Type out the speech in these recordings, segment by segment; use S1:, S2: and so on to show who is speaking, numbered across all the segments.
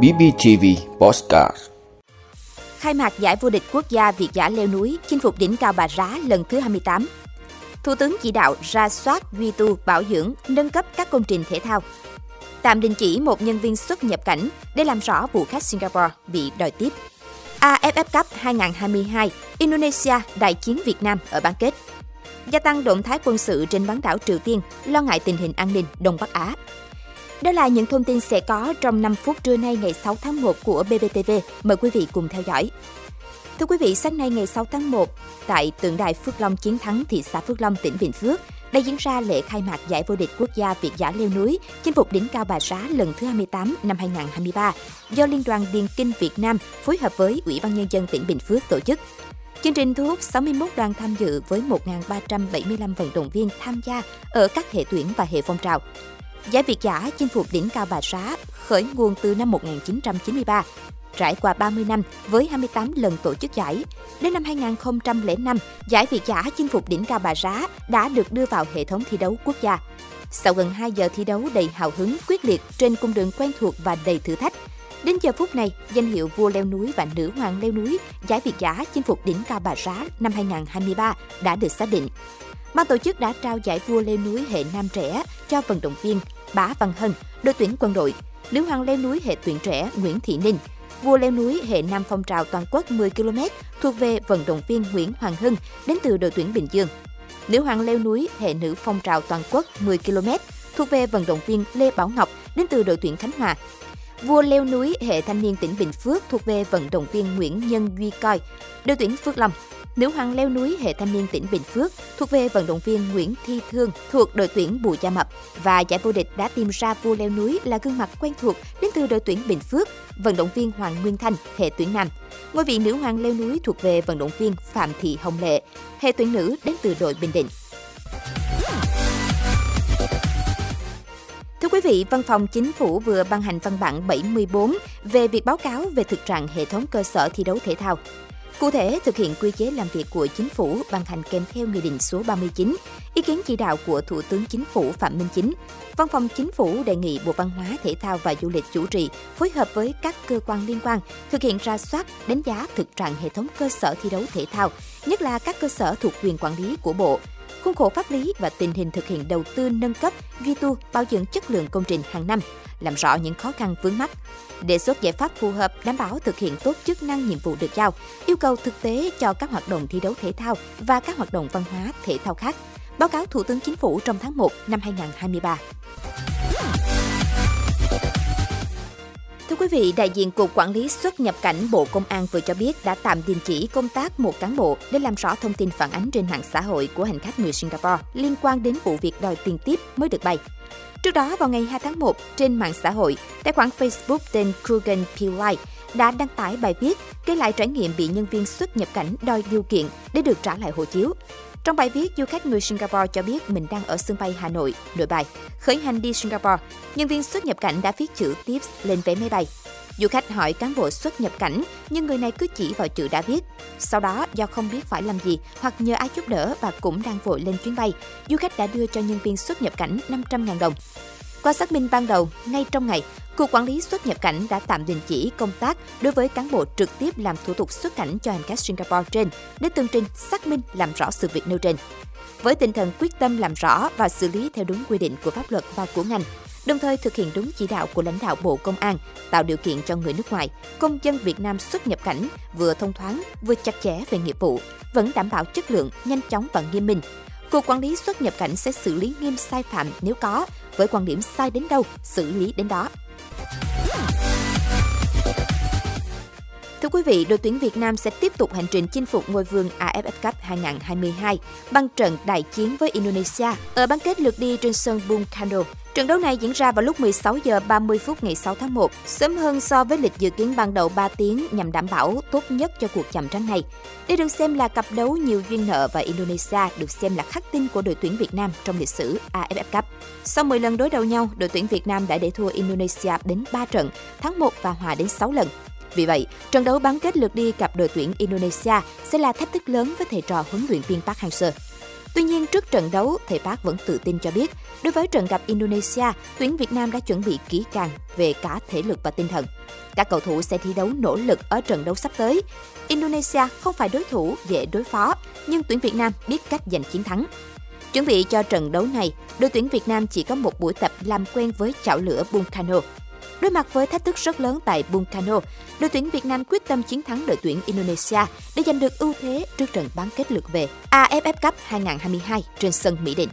S1: BBTV Postcard
S2: Khai mạc giải vô địch quốc gia Việt giả leo núi chinh phục đỉnh cao Bà Rá lần thứ 28. Thủ tướng chỉ đạo ra soát, duy tu, bảo dưỡng, nâng cấp các công trình thể thao. Tạm đình chỉ một nhân viên xuất nhập cảnh để làm rõ vụ khách Singapore bị đòi tiếp. AFF Cup 2022, Indonesia đại chiến Việt Nam ở bán kết. Gia tăng động thái quân sự trên bán đảo Triều Tiên, lo ngại tình hình an ninh Đông Bắc Á. Đó là những thông tin sẽ có trong 5 phút trưa nay ngày 6 tháng 1 của BBTV. Mời quý vị cùng theo dõi. Thưa quý vị, sáng nay ngày 6 tháng 1, tại tượng đài Phước Long Chiến Thắng, thị xã Phước Long, tỉnh Bình Phước, đã diễn ra lễ khai mạc giải vô địch quốc gia Việt giả leo núi, chinh phục đỉnh cao Bà Rá lần thứ 28 năm 2023 do Liên đoàn Điền Kinh Việt Nam phối hợp với Ủy ban Nhân dân tỉnh Bình Phước tổ chức. Chương trình thu hút 61 đoàn tham dự với 1.375 vận động viên tham gia ở các hệ tuyển và hệ phong trào. Giải Việt giả chinh phục đỉnh cao Bà Rá khởi nguồn từ năm 1993. Trải qua 30 năm với 28 lần tổ chức giải, đến năm 2005, giải Việt giả chinh phục đỉnh cao Bà Rá đã được đưa vào hệ thống thi đấu quốc gia. Sau gần 2 giờ thi đấu đầy hào hứng quyết liệt trên cung đường quen thuộc và đầy thử thách, Đến giờ phút này, danh hiệu vua leo núi và nữ hoàng leo núi giải Việt giả chinh phục đỉnh cao Bà Rá năm 2023 đã được xác định. Ban tổ chức đã trao giải vua leo núi hệ nam trẻ cho vận động viên Bá Văn Hân, đội tuyển quân đội, nữ hoàng leo núi hệ tuyển trẻ Nguyễn Thị Ninh, vua leo núi hệ nam phong trào toàn quốc 10 km thuộc về vận động viên Nguyễn Hoàng Hưng đến từ đội tuyển Bình Dương. Nữ hoàng leo núi hệ nữ phong trào toàn quốc 10 km thuộc về vận động viên Lê Bảo Ngọc đến từ đội tuyển Khánh Hòa. Vua leo núi hệ thanh niên tỉnh Bình Phước thuộc về vận động viên Nguyễn Nhân Duy Coi, đội tuyển Phước Long. Nữ hoàng leo núi hệ thanh niên tỉnh Bình Phước thuộc về vận động viên Nguyễn Thi Thương thuộc đội tuyển Bù Gia Mập và giải vô địch đã tìm ra vua leo núi là gương mặt quen thuộc đến từ đội tuyển Bình Phước, vận động viên Hoàng Nguyên Thanh hệ tuyển nam. Ngôi vị nữ hoàng leo núi thuộc về vận động viên Phạm Thị Hồng Lệ hệ tuyển nữ đến từ đội Bình Định. Thưa quý vị, Văn phòng Chính phủ vừa ban hành văn bản 74 về việc báo cáo về thực trạng hệ thống cơ sở thi đấu thể thao. Cụ thể, thực hiện quy chế làm việc của Chính phủ ban hành kèm theo Nghị định số 39, ý kiến chỉ đạo của Thủ tướng Chính phủ Phạm Minh Chính. Văn phòng Chính phủ đề nghị Bộ Văn hóa, Thể thao và Du lịch chủ trì phối hợp với các cơ quan liên quan thực hiện ra soát, đánh giá thực trạng hệ thống cơ sở thi đấu thể thao, nhất là các cơ sở thuộc quyền quản lý của Bộ, khuôn khổ pháp lý và tình hình thực hiện đầu tư nâng cấp, duy tu, bảo dưỡng chất lượng công trình hàng năm, làm rõ những khó khăn vướng mắt, đề xuất giải pháp phù hợp đảm bảo thực hiện tốt chức năng nhiệm vụ được giao, yêu cầu thực tế cho các hoạt động thi đấu thể thao và các hoạt động văn hóa thể thao khác. Báo cáo Thủ tướng Chính phủ trong tháng 1 năm 2023. Thưa quý vị, đại diện Cục Quản lý xuất nhập cảnh Bộ Công an vừa cho biết đã tạm đình chỉ công tác một cán bộ để làm rõ thông tin phản ánh trên mạng xã hội của hành khách người Singapore liên quan đến vụ việc đòi tiền tiếp mới được bay. Trước đó, vào ngày 2 tháng 1, trên mạng xã hội, tài khoản Facebook tên Krugen Pillai đã đăng tải bài viết kể lại trải nghiệm bị nhân viên xuất nhập cảnh đòi điều kiện để được trả lại hộ chiếu. Trong bài viết, du khách người Singapore cho biết mình đang ở sân bay Hà Nội, nội bài, khởi hành đi Singapore. Nhân viên xuất nhập cảnh đã viết chữ tips lên vé máy bay. Du khách hỏi cán bộ xuất nhập cảnh, nhưng người này cứ chỉ vào chữ đã viết. Sau đó, do không biết phải làm gì hoặc nhờ ai giúp đỡ và cũng đang vội lên chuyến bay, du khách đã đưa cho nhân viên xuất nhập cảnh 500.000 đồng. Qua xác minh ban đầu, ngay trong ngày, Cục Quản lý xuất nhập cảnh đã tạm đình chỉ công tác đối với cán bộ trực tiếp làm thủ tục xuất cảnh cho hành khách Singapore trên để tương trình xác minh làm rõ sự việc nêu trên. Với tinh thần quyết tâm làm rõ và xử lý theo đúng quy định của pháp luật và của ngành, đồng thời thực hiện đúng chỉ đạo của lãnh đạo Bộ Công an, tạo điều kiện cho người nước ngoài, công dân Việt Nam xuất nhập cảnh vừa thông thoáng, vừa chặt chẽ về nghiệp vụ, vẫn đảm bảo chất lượng, nhanh chóng và nghiêm minh. Cục Quản lý xuất nhập cảnh sẽ xử lý nghiêm sai phạm nếu có, với quan điểm sai đến đâu, xử lý đến đó. Thưa quý vị, đội tuyển Việt Nam sẽ tiếp tục hành trình chinh phục ngôi vương AFF Cup 2022 bằng trận đại chiến với Indonesia ở bán kết lượt đi trên sân Bung Karno. Trận đấu này diễn ra vào lúc 16 giờ 30 phút ngày 6 tháng 1, sớm hơn so với lịch dự kiến ban đầu 3 tiếng nhằm đảm bảo tốt nhất cho cuộc chạm trán này. Đây được xem là cặp đấu nhiều duyên nợ và Indonesia được xem là khắc tinh của đội tuyển Việt Nam trong lịch sử AFF Cup. Sau 10 lần đối đầu nhau, đội tuyển Việt Nam đã để thua Indonesia đến 3 trận, thắng 1 và hòa đến 6 lần. Vì vậy, trận đấu bán kết lượt đi cặp đội tuyển Indonesia sẽ là thách thức lớn với thầy trò huấn luyện viên Park Hang-seo. Tuy nhiên, trước trận đấu, thầy Park vẫn tự tin cho biết, đối với trận gặp Indonesia, tuyển Việt Nam đã chuẩn bị kỹ càng về cả thể lực và tinh thần. Các cầu thủ sẽ thi đấu nỗ lực ở trận đấu sắp tới. Indonesia không phải đối thủ dễ đối phó, nhưng tuyển Việt Nam biết cách giành chiến thắng. Chuẩn bị cho trận đấu này, đội tuyển Việt Nam chỉ có một buổi tập làm quen với chảo lửa Bungkano. Đối mặt với thách thức rất lớn tại Bungkano, đội tuyển Việt Nam quyết tâm chiến thắng đội tuyển Indonesia để giành được ưu thế trước trận bán kết lượt về AFF Cup 2022 trên sân Mỹ Đình.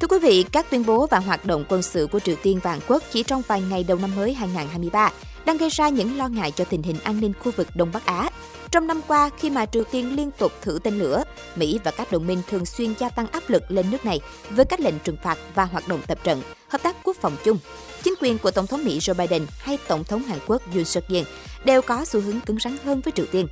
S2: Thưa quý vị, các tuyên bố và hoạt động quân sự của Triều Tiên và Hàn Quốc chỉ trong vài ngày đầu năm mới 2023 đang gây ra những lo ngại cho tình hình an ninh khu vực Đông Bắc Á. Trong năm qua, khi mà Triều Tiên liên tục thử tên lửa, Mỹ và các đồng minh thường xuyên gia tăng áp lực lên nước này với các lệnh trừng phạt và hoạt động tập trận, hợp tác quốc phòng chung. Chính quyền của Tổng thống Mỹ Joe Biden hay Tổng thống Hàn Quốc Yoon suk yeol đều có xu hướng cứng rắn hơn với Triều Tiên.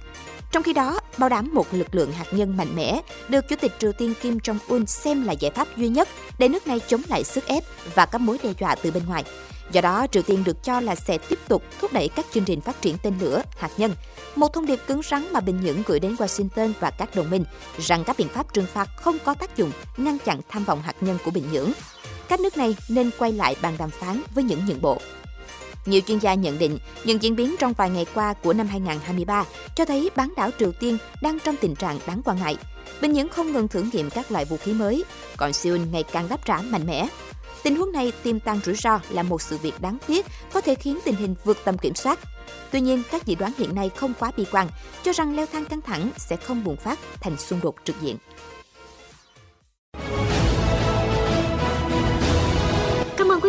S2: Trong khi đó, bảo đảm một lực lượng hạt nhân mạnh mẽ được Chủ tịch Triều Tiên Kim Jong-un xem là giải pháp duy nhất để nước này chống lại sức ép và các mối đe dọa từ bên ngoài. Do đó, Triều Tiên được cho là sẽ tiếp tục thúc đẩy các chương trình phát triển tên lửa, hạt nhân. Một thông điệp cứng rắn mà Bình Nhưỡng gửi đến Washington và các đồng minh rằng các biện pháp trừng phạt không có tác dụng ngăn chặn tham vọng hạt nhân của Bình Nhưỡng. Các nước này nên quay lại bàn đàm phán với những nhượng bộ. Nhiều chuyên gia nhận định, những diễn biến trong vài ngày qua của năm 2023 cho thấy bán đảo Triều Tiên đang trong tình trạng đáng quan ngại. Bình Nhưỡng không ngừng thử nghiệm các loại vũ khí mới, còn Seoul ngày càng đáp trả mạnh mẽ. Tình huống này tiềm tàng rủi ro là một sự việc đáng tiếc có thể khiến tình hình vượt tầm kiểm soát. Tuy nhiên, các dự đoán hiện nay không quá bi quan, cho rằng leo thang căng thẳng sẽ không bùng phát thành xung đột trực diện.